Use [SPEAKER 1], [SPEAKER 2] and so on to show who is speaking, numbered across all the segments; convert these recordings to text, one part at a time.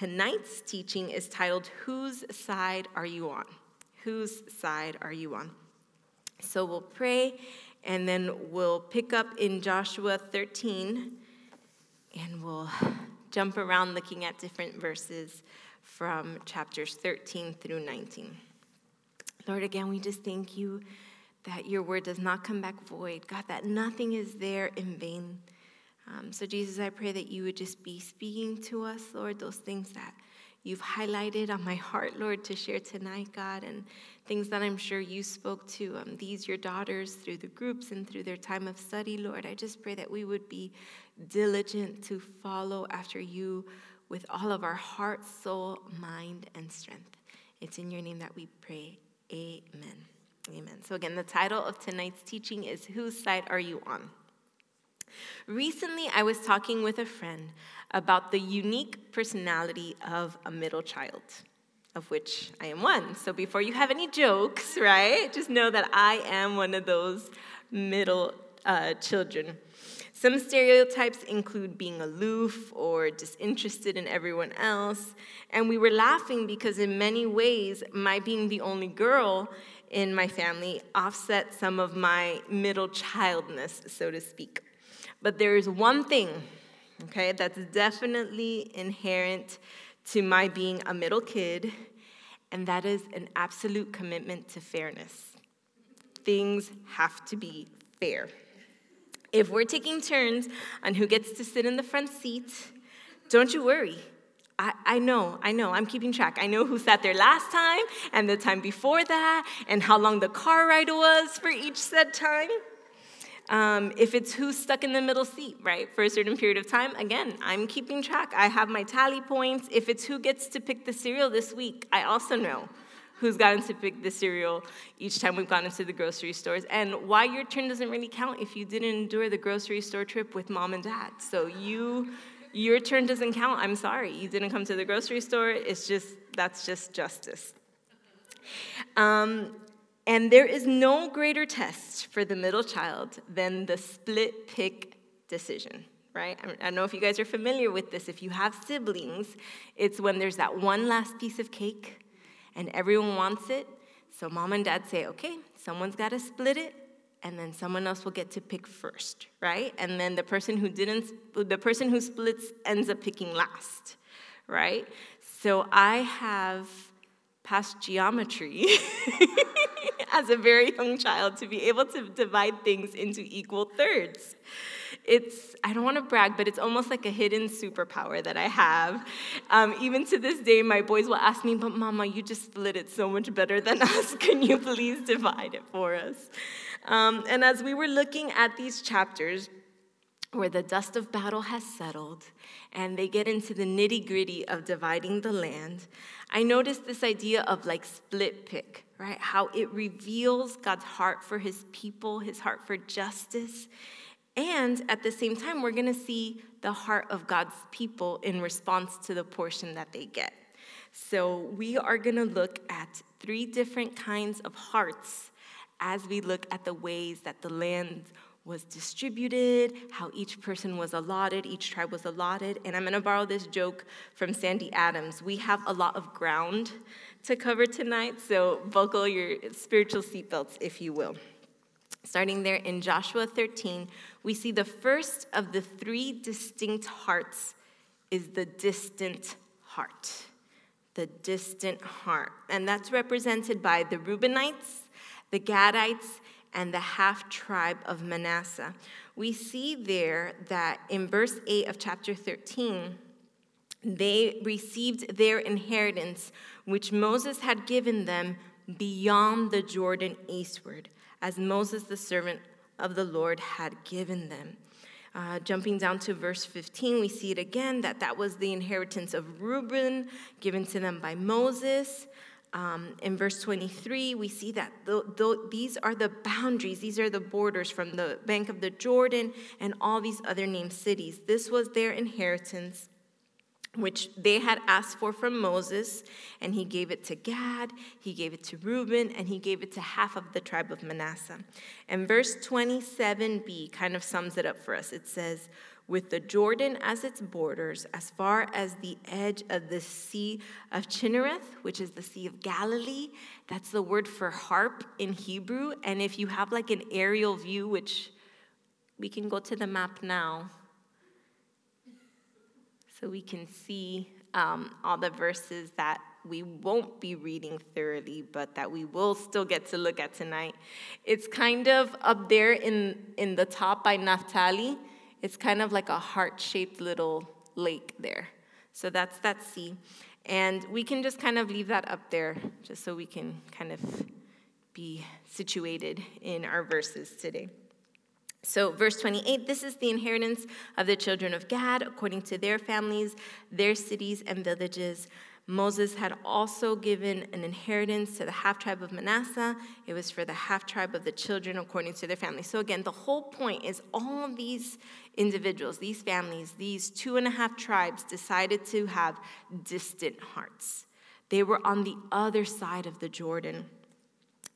[SPEAKER 1] Tonight's teaching is titled, Whose Side Are You On? Whose Side Are You On? So we'll pray and then we'll pick up in Joshua 13 and we'll jump around looking at different verses from chapters 13 through 19. Lord, again, we just thank you that your word does not come back void. God, that nothing is there in vain. Um, so, Jesus, I pray that you would just be speaking to us, Lord, those things that you've highlighted on my heart, Lord, to share tonight, God, and things that I'm sure you spoke to um, these, your daughters, through the groups and through their time of study, Lord. I just pray that we would be diligent to follow after you with all of our heart, soul, mind, and strength. It's in your name that we pray. Amen. Amen. So, again, the title of tonight's teaching is Whose Side Are You On? Recently, I was talking with a friend about the unique personality of a middle child, of which I am one. So before you have any jokes, right, just know that I am one of those middle uh, children. Some stereotypes include being aloof or disinterested in everyone else. And we were laughing because, in many ways, my being the only girl in my family offset some of my middle childness, so to speak. But there is one thing, okay, that's definitely inherent to my being a middle kid, and that is an absolute commitment to fairness. Things have to be fair. If we're taking turns on who gets to sit in the front seat, don't you worry. I, I know, I know, I'm keeping track. I know who sat there last time and the time before that, and how long the car ride was for each said time. Um, if it's who's stuck in the middle seat, right, for a certain period of time, again, I'm keeping track. I have my tally points. If it's who gets to pick the cereal this week, I also know who's gotten to pick the cereal each time we've gone into the grocery stores, and why your turn doesn't really count if you didn't endure the grocery store trip with mom and dad. So you, your turn doesn't count. I'm sorry, you didn't come to the grocery store. It's just that's just justice. Um, and there is no greater test for the middle child than the split pick decision, right? I don't know if you guys are familiar with this. If you have siblings, it's when there's that one last piece of cake and everyone wants it. So mom and dad say, okay, someone's got to split it, and then someone else will get to pick first, right? And then the person who didn't, the person who splits ends up picking last, right? So I have passed geometry as a very young child to be able to divide things into equal thirds. It's, I don't want to brag, but it's almost like a hidden superpower that I have. Um, even to this day, my boys will ask me, But Mama, you just split it so much better than us. Can you please divide it for us? Um, and as we were looking at these chapters, where the dust of battle has settled and they get into the nitty gritty of dividing the land, I noticed this idea of like split pick, right? How it reveals God's heart for his people, his heart for justice. And at the same time, we're to see the heart of God's people in response to the portion that they get. So we are to look at three different kinds of hearts as we look at the ways that the land was distributed, how each person was allotted, each tribe was allotted. And I'm going to borrow this joke from Sandy Adams. We have a lot of ground to cover tonight, so buckle your spiritual seatbelts, if you will. Starting there in Joshua 13, we see the first of the three distinct hearts is the distant heart. The distant heart. And that's represented by the Reubenites, the Gadites, and the half tribe of Manasseh. We see there that in verse 8 of chapter 13, they received their inheritance, which Moses had given them beyond the Jordan eastward, as Moses, the servant of the Lord, had given them. Uh, jumping down to verse 15, we see it again that that was the inheritance of Reuben given to them by Moses. Um, in verse 23, we see that th- th- these are the boundaries, these are the borders from the bank of the Jordan and all these other named cities. This was their inheritance, which they had asked for from Moses, and he gave it to Gad, he gave it to Reuben, and he gave it to half of the tribe of Manasseh. And verse 27b kind of sums it up for us. It says, with the Jordan as its borders, as far as the edge of the Sea of Chinnereth, which is the Sea of Galilee. That's the word for harp in Hebrew. And if you have like an aerial view, which we can go to the map now, so we can see um, all the verses that we won't be reading thoroughly, but that we will still get to look at tonight. It's kind of up there in, in the top by Naphtali. It's kind of like a heart shaped little lake there. So that's that sea. And we can just kind of leave that up there just so we can kind of be situated in our verses today. So, verse 28 this is the inheritance of the children of Gad according to their families, their cities, and villages. Moses had also given an inheritance to the half tribe of Manasseh. It was for the half tribe of the children according to their family. So, again, the whole point is all of these individuals, these families, these two and a half tribes decided to have distant hearts. They were on the other side of the Jordan.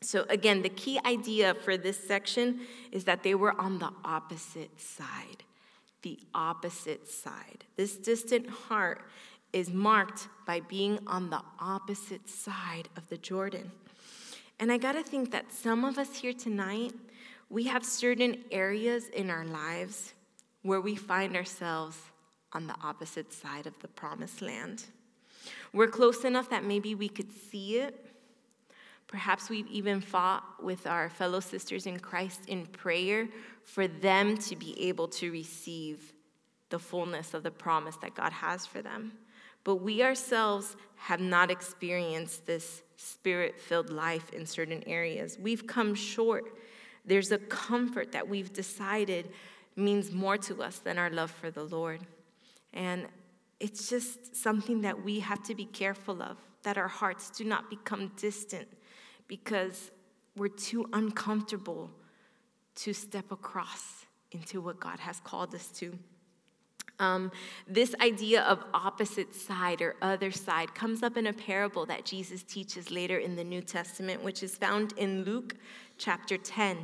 [SPEAKER 1] So, again, the key idea for this section is that they were on the opposite side. The opposite side. This distant heart is marked by being on the opposite side of the Jordan. And I gotta think that some of us here tonight, we have certain areas in our lives where we find ourselves on the opposite side of the promised land. We're close enough that maybe we could see it, Perhaps we've even fought with our fellow sisters in Christ in prayer for them to be able to receive the fullness of the promise that God has for them. But we ourselves have not experienced this spirit filled life in certain areas. We've come short. There's a comfort that we've decided means more to us than our love for the Lord. And it's just something that we have to be careful of, that our hearts do not become distant because we're too uncomfortable to step across into what God has called us to. Um, this idea of opposite side or other side comes up in a parable that Jesus teaches later in the New Testament, which is found in Luke chapter 10.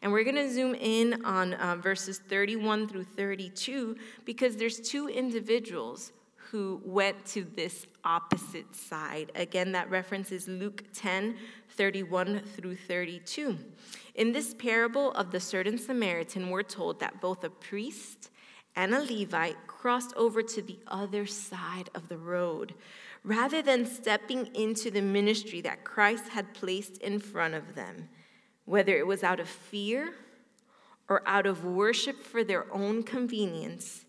[SPEAKER 1] And we're going to zoom in on uh, verses 31 through 32 because there's two individuals who went to this opposite side. Again, that reference is Luke 10 31 through 32. In this parable of the certain Samaritan, we're told that both a priest and a Levite crossed over to the other side of the road. Rather than stepping into the ministry that Christ had placed in front of them, whether it was out of fear or out of worship for their own convenience,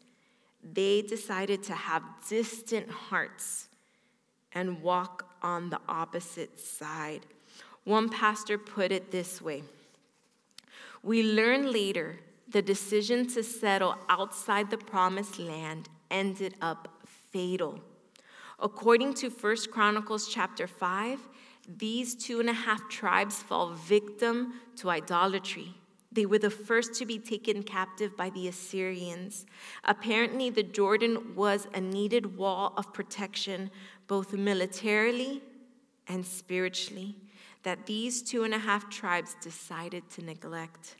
[SPEAKER 1] they decided to have distant hearts and walk on the opposite side. One pastor put it this way We learn later the decision to settle outside the promised land ended up fatal. According to 1 Chronicles chapter 5, these two and a half tribes fall victim to idolatry. They were the first to be taken captive by the Assyrians. Apparently, the Jordan was a needed wall of protection, both militarily and spiritually, that these two and a half tribes decided to neglect.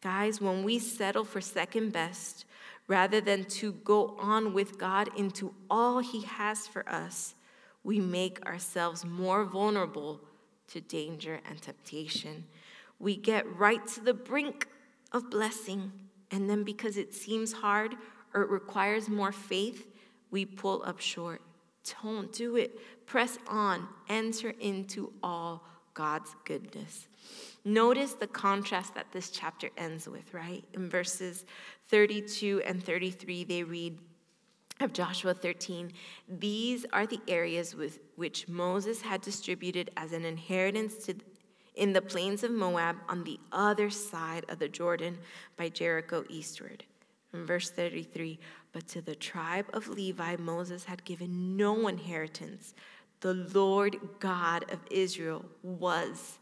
[SPEAKER 1] Guys, when we settle for second best, rather than to go on with God into all He has for us, we make ourselves more vulnerable to danger and temptation. We get right to the brink of blessing, and then because it seems hard or it requires more faith, we pull up short. Don't do it. Press on. Enter into all God's goodness. Notice the contrast that this chapter ends with, right? In verses 32 and 33, they read of Joshua 13 These are the areas with which Moses had distributed as an inheritance to in the plains of Moab on the other side of the Jordan by Jericho eastward. In verse 33, but to the tribe of Levi, Moses had given no inheritance. The Lord God of Israel was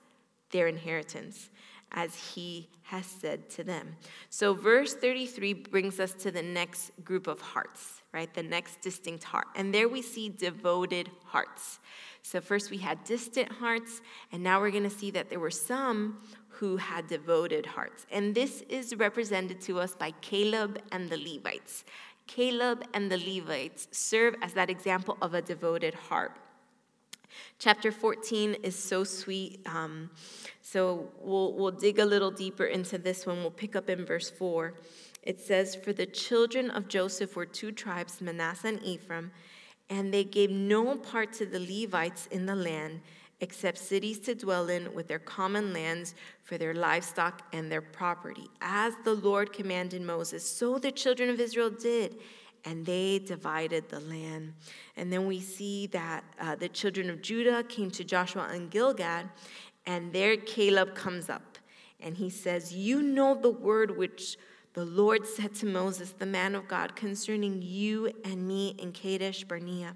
[SPEAKER 1] their inheritance, as he has said to them. So, verse 33 brings us to the next group of hearts, right? The next distinct heart. And there we see devoted hearts. So, first we had distant hearts, and now we're going to see that there were some who had devoted hearts. And this is represented to us by Caleb and the Levites. Caleb and the Levites serve as that example of a devoted heart. Chapter 14 is so sweet. Um, so we'll, we'll dig a little deeper into this one. We'll pick up in verse 4. It says, For the children of Joseph were two tribes, Manasseh and Ephraim, and they gave no part to the Levites in the land except cities to dwell in with their common lands for their livestock and their property. As the Lord commanded Moses, so the children of Israel did, and they divided the land. And then we see that uh, the children of Judah came to Joshua and Gilgal, and there Caleb comes up, and he says, You know the word which the Lord said to Moses, the man of God, concerning you and me in Kadesh Barnea.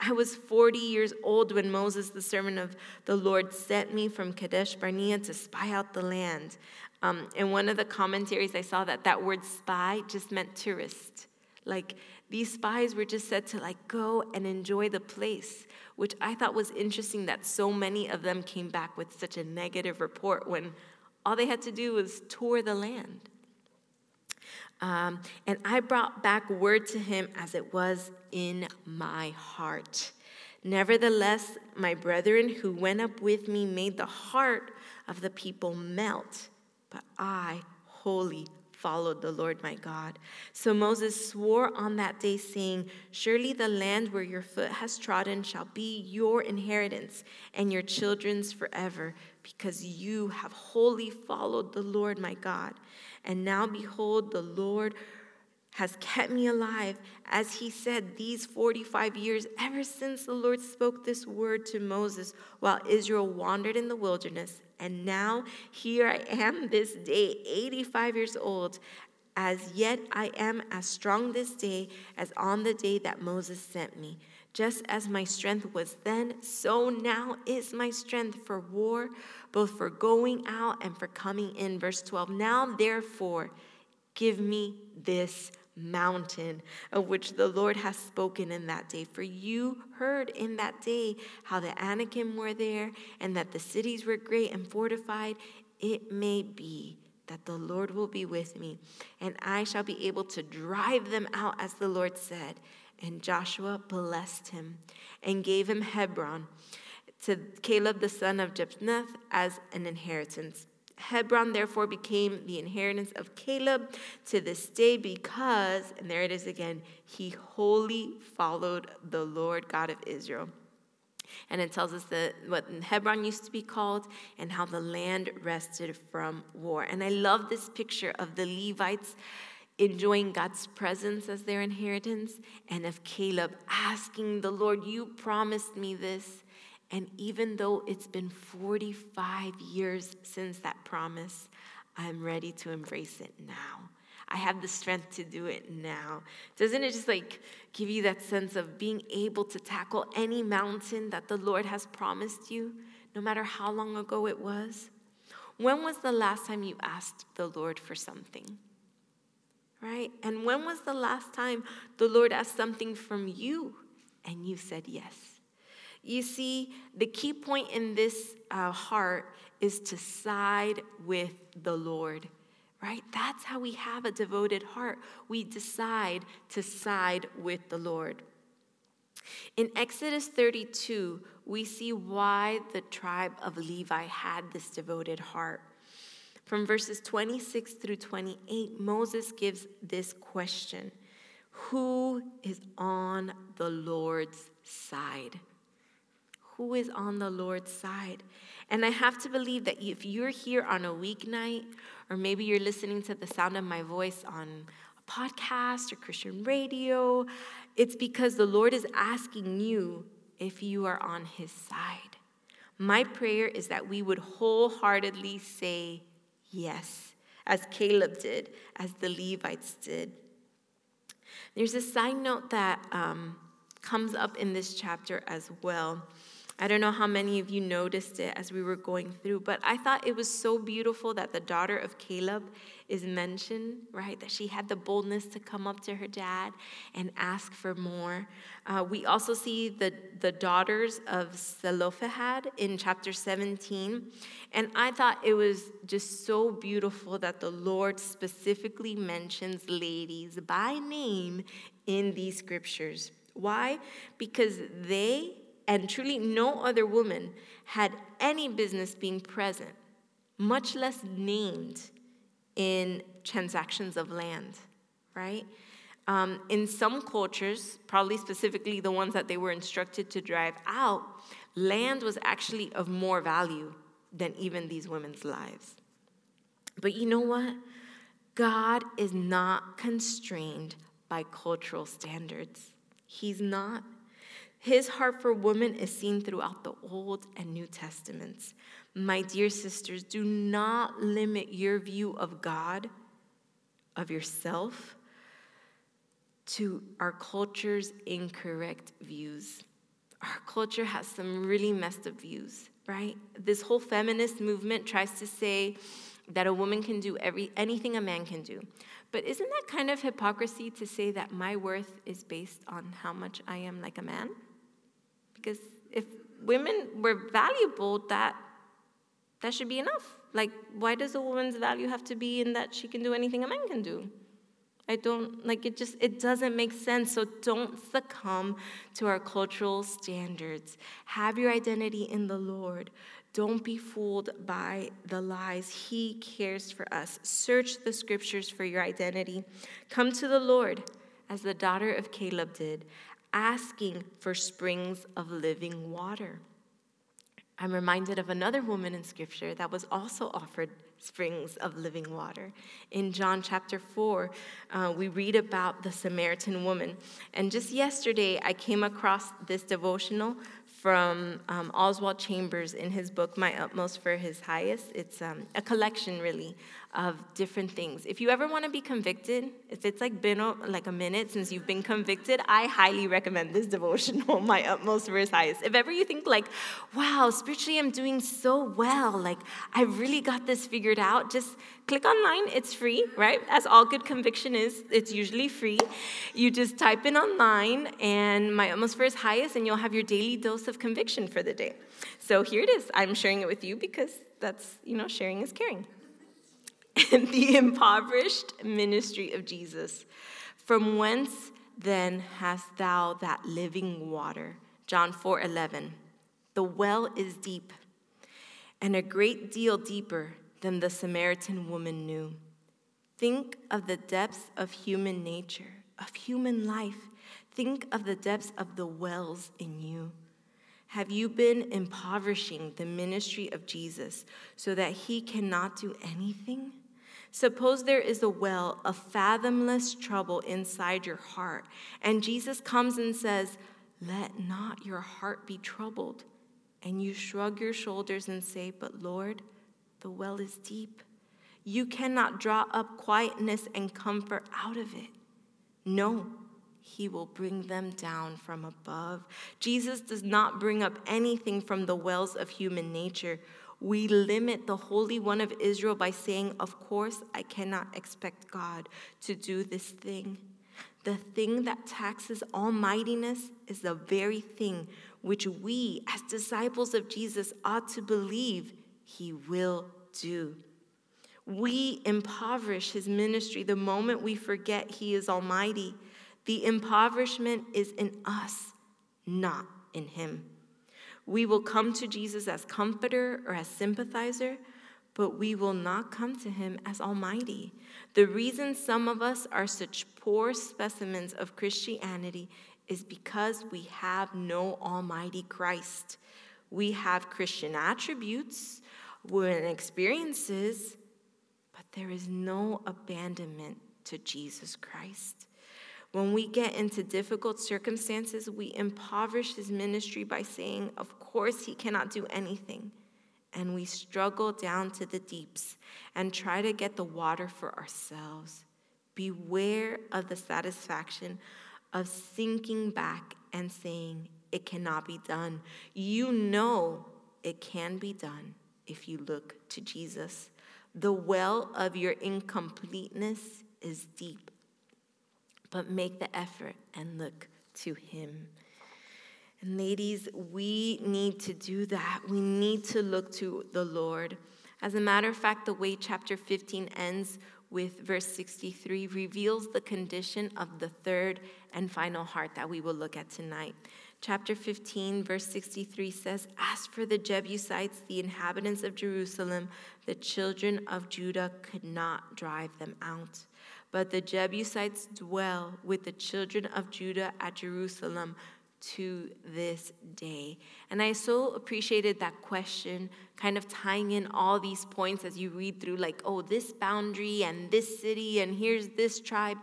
[SPEAKER 1] I was 40 years old when Moses, the servant of the Lord, sent me from Kadesh Barnea to spy out the land. Um, in one of the commentaries, I saw that that word spy just meant tourist. Like these spies were just said to like go and enjoy the place, which I thought was interesting that so many of them came back with such a negative report when all they had to do was tour the land. Um, and I brought back word to him as it was in my heart. Nevertheless, my brethren who went up with me made the heart of the people melt, but I wholly followed the Lord my God. So Moses swore on that day, saying, Surely the land where your foot has trodden shall be your inheritance and your children's forever, because you have wholly followed the Lord my God. And now behold, the Lord has kept me alive, as he said, these 45 years, ever since the Lord spoke this word to Moses while Israel wandered in the wilderness. And now here I am this day, 85 years old. As yet I am as strong this day as on the day that Moses sent me. Just as my strength was then, so now is my strength for war, both for going out and for coming in. Verse 12 Now therefore, give me this mountain of which the Lord has spoken in that day. For you heard in that day how the Anakim were there and that the cities were great and fortified. It may be that the Lord will be with me, and I shall be able to drive them out as the Lord said. And Joshua blessed him and gave him Hebron to Caleb the son of Jephunneh as an inheritance. Hebron therefore became the inheritance of Caleb to this day because, and there it is again, he wholly followed the Lord God of Israel. And it tells us that what Hebron used to be called and how the land rested from war. And I love this picture of the Levites enjoying God's presence as their inheritance and of Caleb asking the Lord, You promised me this. And even though it's been 45 years since that promise, I'm ready to embrace it now. I have the strength to do it now. Doesn't it just like give you that sense of being able to tackle any mountain that the Lord has promised you, no matter how long ago it was? When was the last time you asked the Lord for something? Right? And when was the last time the Lord asked something from you and you said yes? You see, the key point in this uh, heart is to side with the Lord, right? That's how we have a devoted heart. We decide to side with the Lord. In Exodus 32, we see why the tribe of Levi had this devoted heart. From verses 26 through 28, Moses gives this question Who is on the Lord's side? Who is on the Lord's side. And I have to believe that if you're here on a weeknight, or maybe you're listening to the sound of my voice on a podcast or Christian radio, it's because the Lord is asking you if you are on his side. My prayer is that we would wholeheartedly say yes, as Caleb did, as the Levites did. There's a side note that um, comes up in this chapter as well. I don't know how many of you noticed it as we were going through, but I thought it was so beautiful that the daughter of Caleb is mentioned, right? That she had the boldness to come up to her dad and ask for more. Uh, we also see the, the daughters of Zelophehad in chapter 17. And I thought it was just so beautiful that the Lord specifically mentions ladies by name in these scriptures. Why? Because they and truly no other woman had any business being present, much less named in transactions of land, right? Um, in some cultures, probably specifically the ones that they were instructed to drive out, land was actually of more value than even these women's lives. But you know what? God is not constrained by cultural standards. He's not. His heart for women is seen throughout the Old and New Testaments. My dear sisters, do not limit your view of God, of yourself, to our culture's incorrect views. Our culture has some really messed up views, right? This whole feminist movement tries to say that a woman can do every anything a man can do. But isn't that kind of hypocrisy to say that my worth is based on how much I am like a man? Because if women were valuable, that that should be enough. Like, why does a woman's value have to be in that she can do anything a man can do? I don't like it just it doesn't make sense. So don't succumb to our cultural standards. Have your identity in the Lord. Don't be fooled by the lies. He cares for us. Search the scriptures for your identity. Come to the Lord as the daughter of Caleb did, asking for springs of living water. I'm reminded of another woman in scripture that was also offered springs of living water. In John chapter 4, uh, we read about the Samaritan woman. And just yesterday, I came across this devotional from um, Oswald Chambers in his book, My Utmost for His Highest. It's um, a collection, really, of different things. If you ever want to be convicted, if it's like been a, like a minute since you've been convicted, I highly recommend this devotional, My Utmost for His Highest. If ever you think like, wow, spiritually I'm doing so well, like I really got this figured out, just click online. It's free, right? As all good conviction is, it's usually free. You just type in online and My Utmost for His Highest, and you'll have your daily dose of conviction for the day. So here it is. I'm sharing it with you because that's, you know, sharing is caring. and the impoverished ministry of Jesus. From whence then hast thou that living water? John 4 11. The well is deep, and a great deal deeper than the Samaritan woman knew. Think of the depths of human nature, of human life. Think of the depths of the wells in you. Have you been impoverishing the ministry of Jesus so that he cannot do anything? Suppose there is a well of fathomless trouble inside your heart, and Jesus comes and says, Let not your heart be troubled. And you shrug your shoulders and say, But Lord, the well is deep. You cannot draw up quietness and comfort out of it. No, he will bring them down from above. Jesus does not bring up anything from the wells of human nature we limit the Holy One of Israel by saying, Of course, I cannot expect God to do this thing. The thing that taxes almightiness is the very thing which we, as disciples of Jesus, ought to believe he will do. We impoverish his ministry the moment we forget he is almighty. The impoverishment is in us, not in him. We will come to Jesus as comforter or as sympathizer, but we will not come to him as almighty. The reason some of us are such poor specimens of Christianity is because we have no almighty Christ. We have Christian attributes and experiences, but there is no abandonment to Jesus Christ. When we get into difficult circumstances, we impoverish his ministry by saying, Of course, he cannot do anything. And we struggle down to the deeps and try to get the water for ourselves. Beware of the satisfaction of sinking back and saying, it cannot be done. You know it can be done if you look to Jesus. The well of your incompleteness is deep, but make the effort and look to Him. And ladies, we need to do that. We need to look to the Lord. As a matter of fact, the way chapter 15 ends with verse 63 reveals the condition of the third and final heart that we will look at tonight. Chapter 15, verse 63 says, As for the Jebusites, the inhabitants of Jerusalem, the children of Judah could not drive them out. But the Jebusites dwell with the children of Judah at Jerusalem to this day. And I so appreciated that question, kind of tying in all these points as you read through, like, oh, this boundary and this city, and here's this tribe.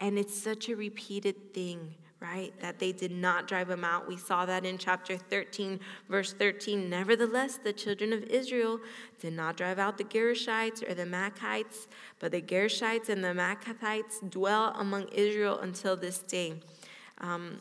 [SPEAKER 1] And it's such a repeated thing right? That they did not drive them out. We saw that in chapter 13, verse 13. Nevertheless, the children of Israel did not drive out the Gerishites or the Machites, but the Gerishites and the Machathite dwell among Israel until this day. Um,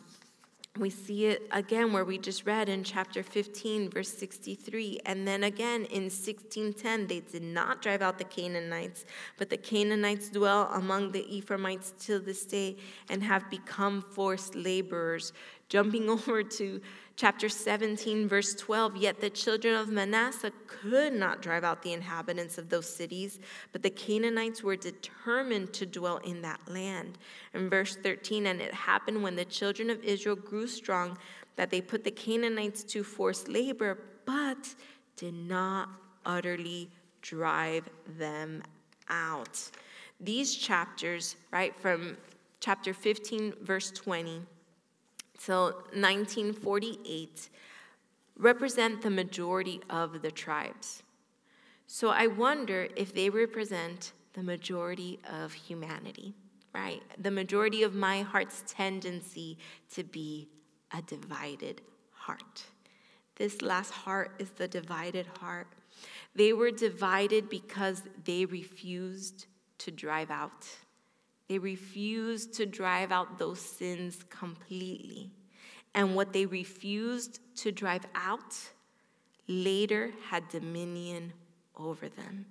[SPEAKER 1] we see it again where we just read in chapter 15 verse 63 and then again in 1610 they did not drive out the canaanites but the canaanites dwell among the ephraimites till this day and have become forced laborers jumping over to chapter 17, verse 12 Yet the children of Manasseh could not drive out the inhabitants of those cities, but the Canaanites were determined to dwell in that land. In verse 13, and it happened when the children of Israel grew strong that they put the Canaanites to forced labor, but did not utterly drive them out. These chapters, right, from chapter 15, verse 20 till 1948 represent the majority of the tribes. So I wonder if they represent the majority of humanity, right? The majority of my heart's tendency to be a divided heart. This last heart is the divided heart. They were divided because they refused to drive out they refused to drive out those sins completely. And what they refused to drive out later had dominion over them.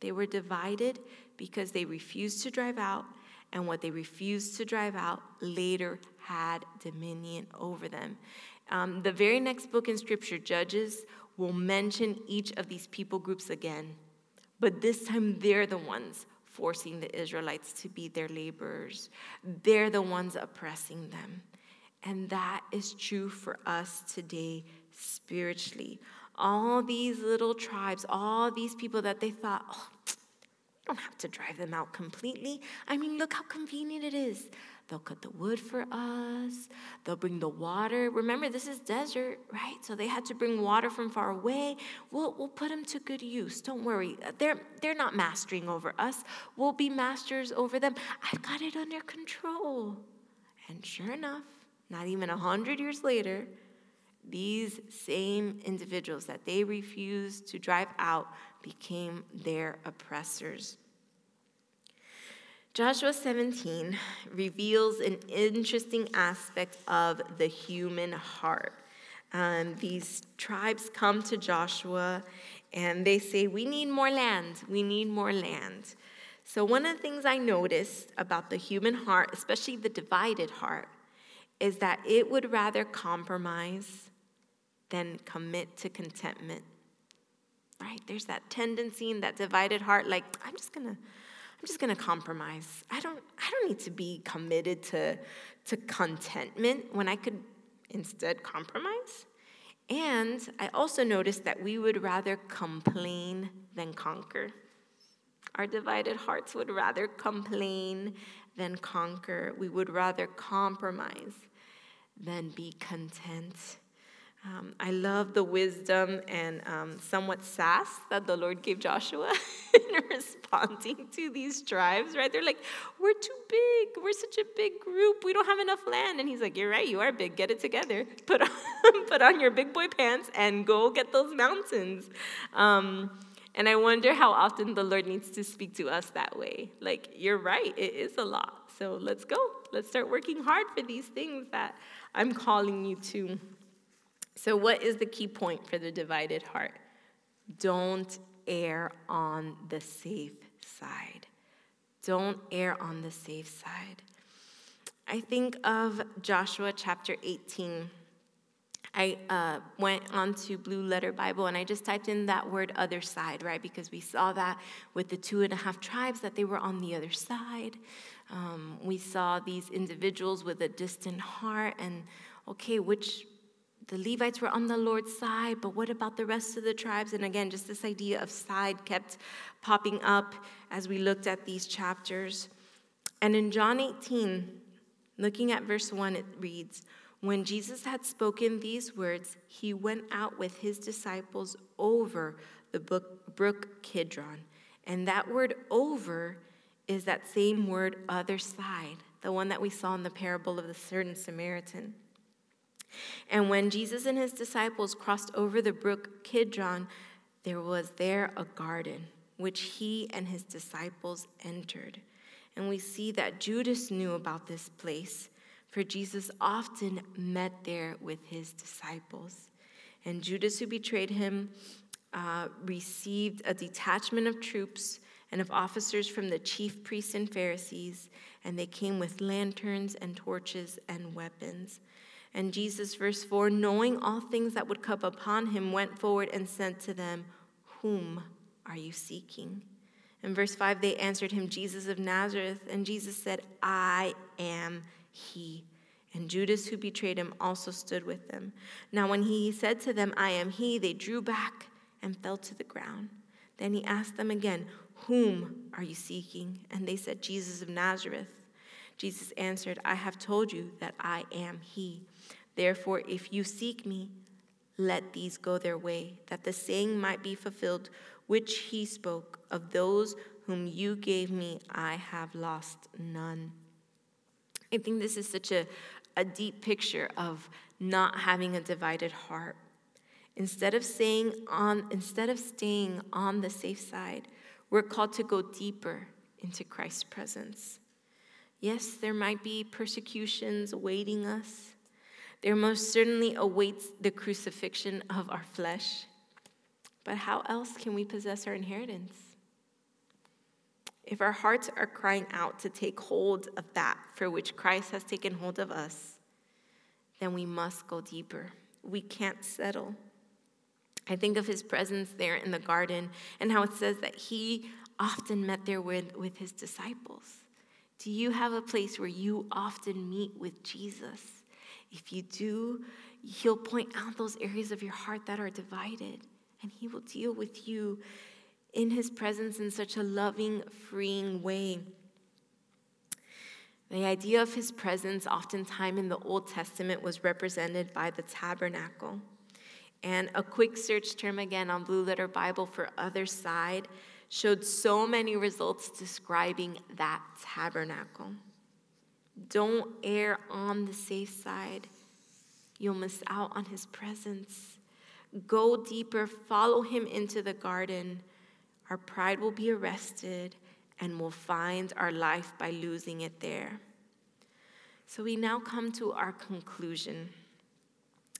[SPEAKER 1] They were divided because they refused to drive out, and what they refused to drive out later had dominion over them. Um, the very next book in Scripture, Judges, will mention each of these people groups again, but this time they're the ones forcing the Israelites to be their laborers. They're the ones oppressing them. And that is true for us today spiritually. All these little tribes, all these people that they thought, oh, don't have to drive them out completely. I mean, look how convenient it is. They'll cut the wood for us. They'll bring the water. Remember, this is desert, right? So they had to bring water from far away. We'll, we'll put them to good use. Don't worry. They're, they're not mastering over us. We'll be masters over them. I've got it under control. And sure enough, not even a hundred years later, these same individuals that they refused to drive out became their oppressors. Joshua 17 reveals an interesting aspect of the human heart. Um, these tribes come to Joshua and they say, We need more land. We need more land. So, one of the things I noticed about the human heart, especially the divided heart, is that it would rather compromise than commit to contentment. Right? There's that tendency in that divided heart, like, I'm just gonna I'm just to compromise. I don't I don't need to be committed to to contentment when I could instead compromise. And I also noticed that we would rather complain than conquer. Our divided hearts would rather complain than conquer. We would rather compromise than be content. Um, I love the wisdom and um, somewhat sass that the Lord gave Joshua in responding to these tribes, right? They're like, We're too big. We're such a big group. We don't have enough land. And he's like, You're right. You are big. Get it together. Put on, put on your big boy pants and go get those mountains. Um, and I wonder how often the Lord needs to speak to us that way. Like, you're right. It is a lot. So let's go. Let's start working hard for these things that I'm calling you to. So, what is the key point for the divided heart? Don't err on the safe side. Don't err on the safe side. I think of Joshua chapter 18. I uh, went onto Blue Letter Bible and I just typed in that word other side, right? Because we saw that with the two and a half tribes that they were on the other side. Um, we saw these individuals with a distant heart, and okay, which the Levites were on the Lord's side, but what about the rest of the tribes? And again, just this idea of side kept popping up as we looked at these chapters. And in John 18, looking at verse 1, it reads, When Jesus had spoken these words, he went out with his disciples over the brook Kidron. And that word over is that same word, other side, the one that we saw in the parable of the certain Samaritan. And when Jesus and his disciples crossed over the brook Kidron, there was there a garden, which he and his disciples entered. And we see that Judas knew about this place, for Jesus often met there with his disciples. And Judas, who betrayed him, uh, received a detachment of troops and of officers from the chief priests and Pharisees, and they came with lanterns and torches and weapons. And Jesus, verse 4, knowing all things that would come upon him, went forward and said to them, Whom are you seeking? In verse 5, they answered him, Jesus of Nazareth. And Jesus said, I am he. And Judas, who betrayed him, also stood with them. Now, when he said to them, I am he, they drew back and fell to the ground. Then he asked them again, Whom are you seeking? And they said, Jesus of Nazareth. Jesus answered, I have told you that I am he. Therefore, if you seek me, let these go their way, that the saying might be fulfilled which he spoke of those whom you gave me, I have lost none. I think this is such a, a deep picture of not having a divided heart. Instead of saying on instead of staying on the safe side, we're called to go deeper into Christ's presence. Yes, there might be persecutions awaiting us. There most certainly awaits the crucifixion of our flesh. But how else can we possess our inheritance? If our hearts are crying out to take hold of that for which Christ has taken hold of us, then we must go deeper. We can't settle. I think of his presence there in the garden and how it says that he often met there with, with his disciples. Do you have a place where you often meet with Jesus? If you do, he'll point out those areas of your heart that are divided, and he will deal with you in his presence in such a loving, freeing way. The idea of his presence, oftentimes in the Old Testament, was represented by the tabernacle. And a quick search term again on Blue Letter Bible for other side showed so many results describing that tabernacle. Don't err on the safe side. You'll miss out on his presence. Go deeper, follow him into the garden. Our pride will be arrested, and we'll find our life by losing it there. So we now come to our conclusion.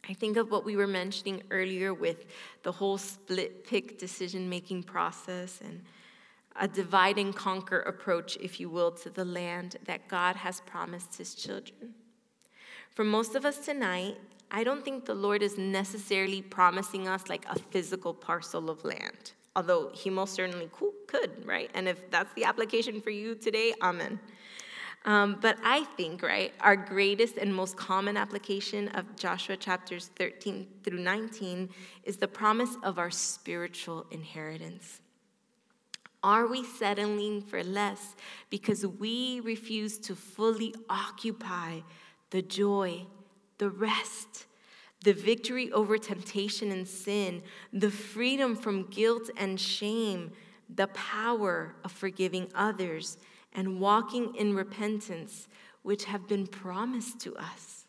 [SPEAKER 1] I think of what we were mentioning earlier with the whole split pick decision making process and a divide and conquer approach, if you will, to the land that God has promised his children. For most of us tonight, I don't think the Lord is necessarily promising us like a physical parcel of land, although he most certainly could, right? And if that's the application for you today, amen. Um, but I think, right, our greatest and most common application of Joshua chapters 13 through 19 is the promise of our spiritual inheritance. Are we settling for less because we refuse to fully occupy the joy, the rest, the victory over temptation and sin, the freedom from guilt and shame, the power of forgiving others? and walking in repentance, which have been promised to us.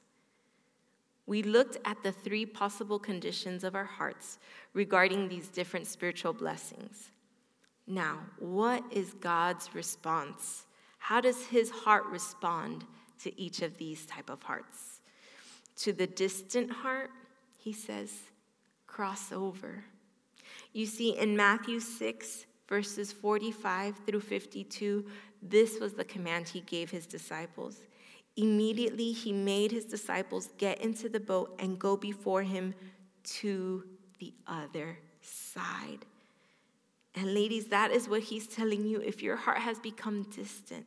[SPEAKER 1] We looked at the three possible conditions of our hearts regarding these different spiritual blessings. Now, what is God's response? How does his heart respond to each of these type of hearts? To the distant heart, he says, cross over. You see, in Matthew 6, verses 45 through 52, this was the command he gave his disciples. Immediately, he made his disciples get into the boat and go before him to the other side. And, ladies, that is what he's telling you. If your heart has become distant,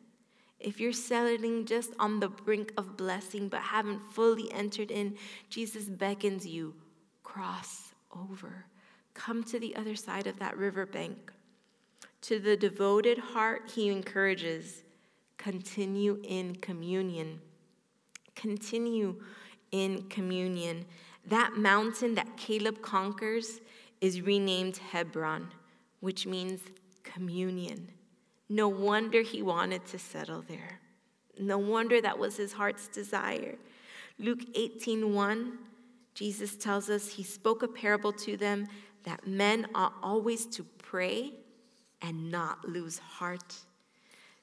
[SPEAKER 1] if you're settling just on the brink of blessing but haven't fully entered in, Jesus beckons you cross over. Come to the other side of that riverbank. To the devoted heart, he encourages continue in communion. Continue in communion. That mountain that Caleb conquers is renamed Hebron, which means communion. No wonder he wanted to settle there. No wonder that was his heart's desire. Luke 18:1, Jesus tells us he spoke a parable to them that men ought always to pray and not lose heart.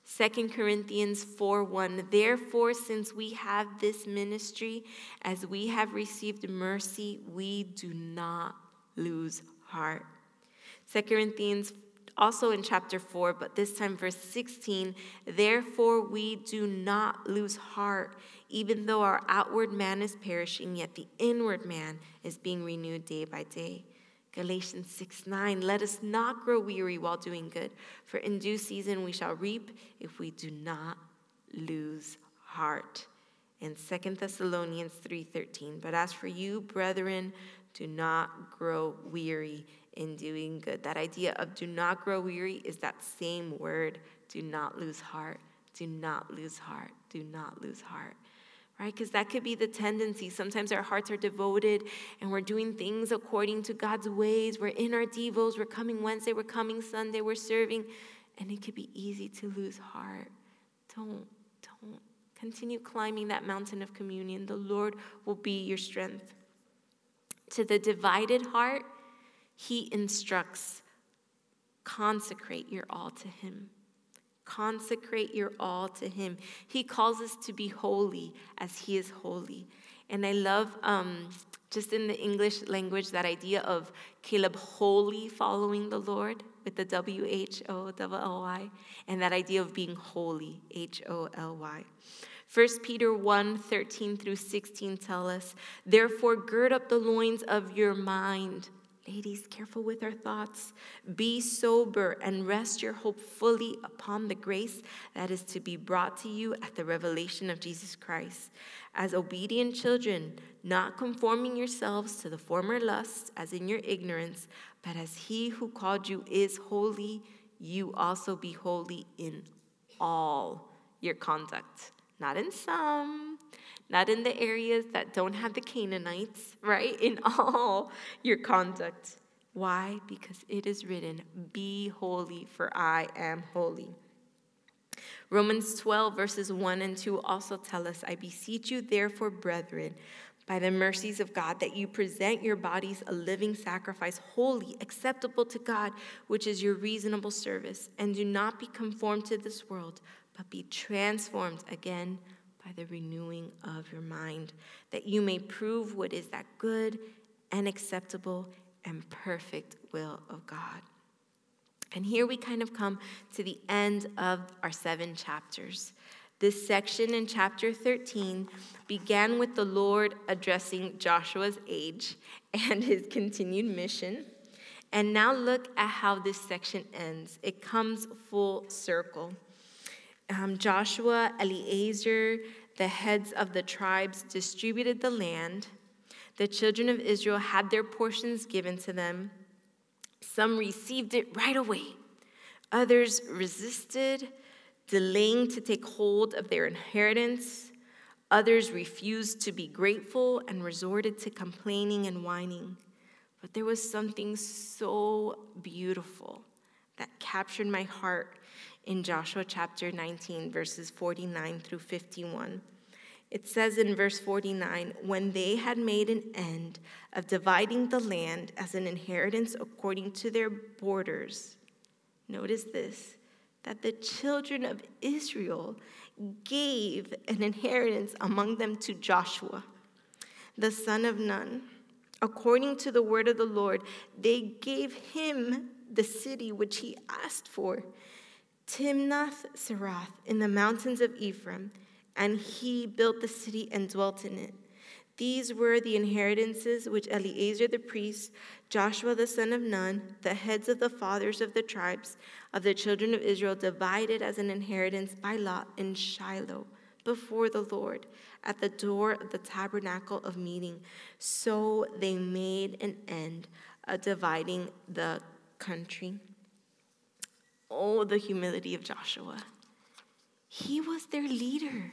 [SPEAKER 1] 2 Corinthians 4 1. Therefore, since we have this ministry, as we have received mercy, we do not lose heart. 2 Corinthians also in chapter 4, but this time verse 16. Therefore, we do not lose heart, even though our outward man is perishing, yet the inward man is being renewed day by day. Galatians 6 9, let us not grow weary while doing good, for in due season we shall reap if we do not lose heart. And 2 Thessalonians 3:13, but as for you, brethren, do not grow weary in doing good. That idea of do not grow weary is that same word, do not lose heart, do not lose heart, do not lose heart right? Because that could be the tendency. Sometimes our hearts are devoted and we're doing things according to God's ways. We're in our devos, we're coming Wednesday, we're coming Sunday, we're serving, and it could be easy to lose heart. Don't, don't. Continue climbing that mountain of communion. The Lord will be your strength. To the divided heart, He instructs consecrate your all to Him. Consecrate your all to Him. He calls us to be holy as He is holy. And I love um, just in the English language that idea of Caleb wholly following the Lord with the W H O L Y, and that idea of being holy, H O L Y. 1 Peter 1 13 through 16 tell us, Therefore, gird up the loins of your mind Ladies, careful with our thoughts. Be sober and rest your hope fully upon the grace that is to be brought to you at the revelation of Jesus Christ. As obedient children, not conforming yourselves to the former lusts as in your ignorance, but as he who called you is holy, you also be holy in all your conduct, not in some not in the areas that don't have the Canaanites, right? In all your conduct. Why? Because it is written, Be holy, for I am holy. Romans 12, verses 1 and 2 also tell us, I beseech you, therefore, brethren, by the mercies of God, that you present your bodies a living sacrifice, holy, acceptable to God, which is your reasonable service. And do not be conformed to this world, but be transformed again by the renewing of your mind, that you may prove what is that good and acceptable and perfect will of God. And here we kind of come to the end of our seven chapters. This section in chapter 13 began with the Lord addressing Joshua's age and his continued mission. And now look at how this section ends. It comes full circle um, Joshua, Eleazar, the heads of the tribes distributed the land. The children of Israel had their portions given to them. Some received it right away, others resisted, delaying to take hold of their inheritance. Others refused to be grateful and resorted to complaining and whining. But there was something so beautiful that captured my heart in Joshua chapter 19, verses 49 through 51. It says in verse 49 when they had made an end of dividing the land as an inheritance according to their borders, notice this, that the children of Israel gave an inheritance among them to Joshua, the son of Nun, According to the word of the Lord, they gave him the city which he asked for, Timnath Serath, in the mountains of Ephraim, and he built the city and dwelt in it. These were the inheritances which Eleazar the priest, Joshua the son of Nun, the heads of the fathers of the tribes of the children of Israel, divided as an inheritance by lot in Shiloh before the Lord at the door of the tabernacle of meeting. So they made an end of dividing the country. Oh, the humility of Joshua. He was their leader.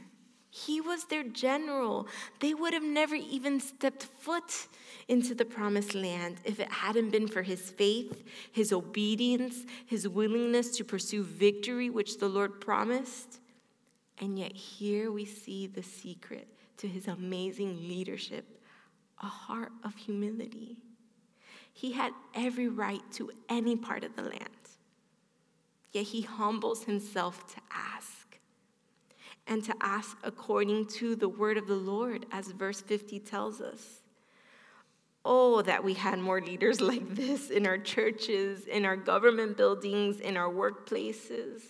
[SPEAKER 1] He was their general. They would have never even stepped foot into the promised land if it hadn't been for his faith, his obedience, his willingness to pursue victory, which the Lord promised. And yet, here we see the secret to his amazing leadership a heart of humility. He had every right to any part of the land, yet he humbles himself to ask and to ask according to the word of the Lord, as verse 50 tells us. Oh, that we had more leaders like this in our churches, in our government buildings, in our workplaces.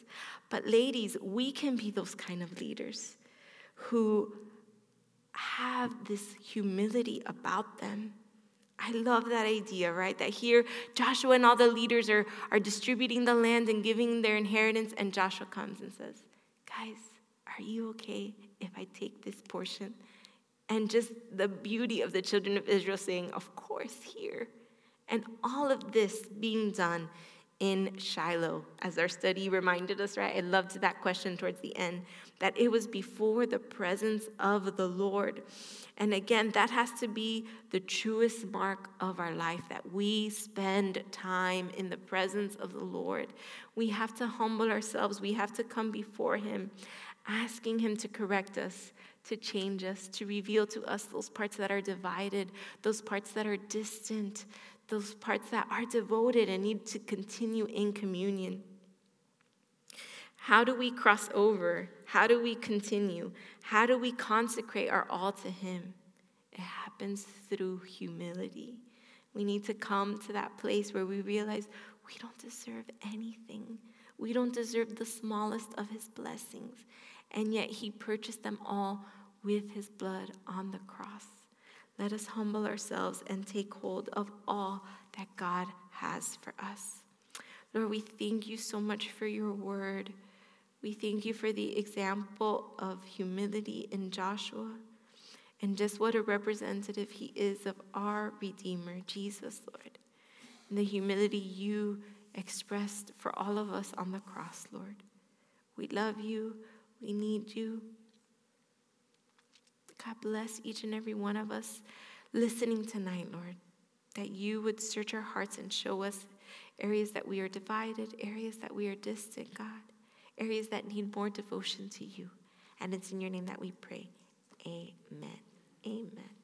[SPEAKER 1] But, ladies, we can be those kind of leaders who have this humility about them. I love that idea, right? That here Joshua and all the leaders are, are distributing the land and giving their inheritance, and Joshua comes and says, Guys, are you okay if I take this portion? And just the beauty of the children of Israel saying, Of course, here. And all of this being done in Shiloh, as our study reminded us, right? I loved that question towards the end, that it was before the presence of the Lord. And again, that has to be the truest mark of our life that we spend time in the presence of the Lord. We have to humble ourselves, we have to come before Him asking Him to correct us, to change us, to reveal to us those parts that are divided, those parts that are distant, those parts that are devoted and need to continue in communion. How do we cross over? How do we continue? How do we consecrate our all to Him? It happens through humility. We need to come to that place where we realize we don't deserve anything. We don't deserve the smallest of His blessings and yet he purchased them all with his blood on the cross. Let us humble ourselves and take hold of all that God has for us. Lord, we thank you so much for your word. We thank you for the example of humility in Joshua and just what a representative he is of our Redeemer, Jesus, Lord. And the humility you expressed for all of us on the cross, Lord. We love you. We need you. God bless each and every one of us listening tonight, Lord, that you would search our hearts and show us areas that we are divided, areas that we are distant, God, areas that need more devotion to you. And it's in your name that we pray. Amen. Amen.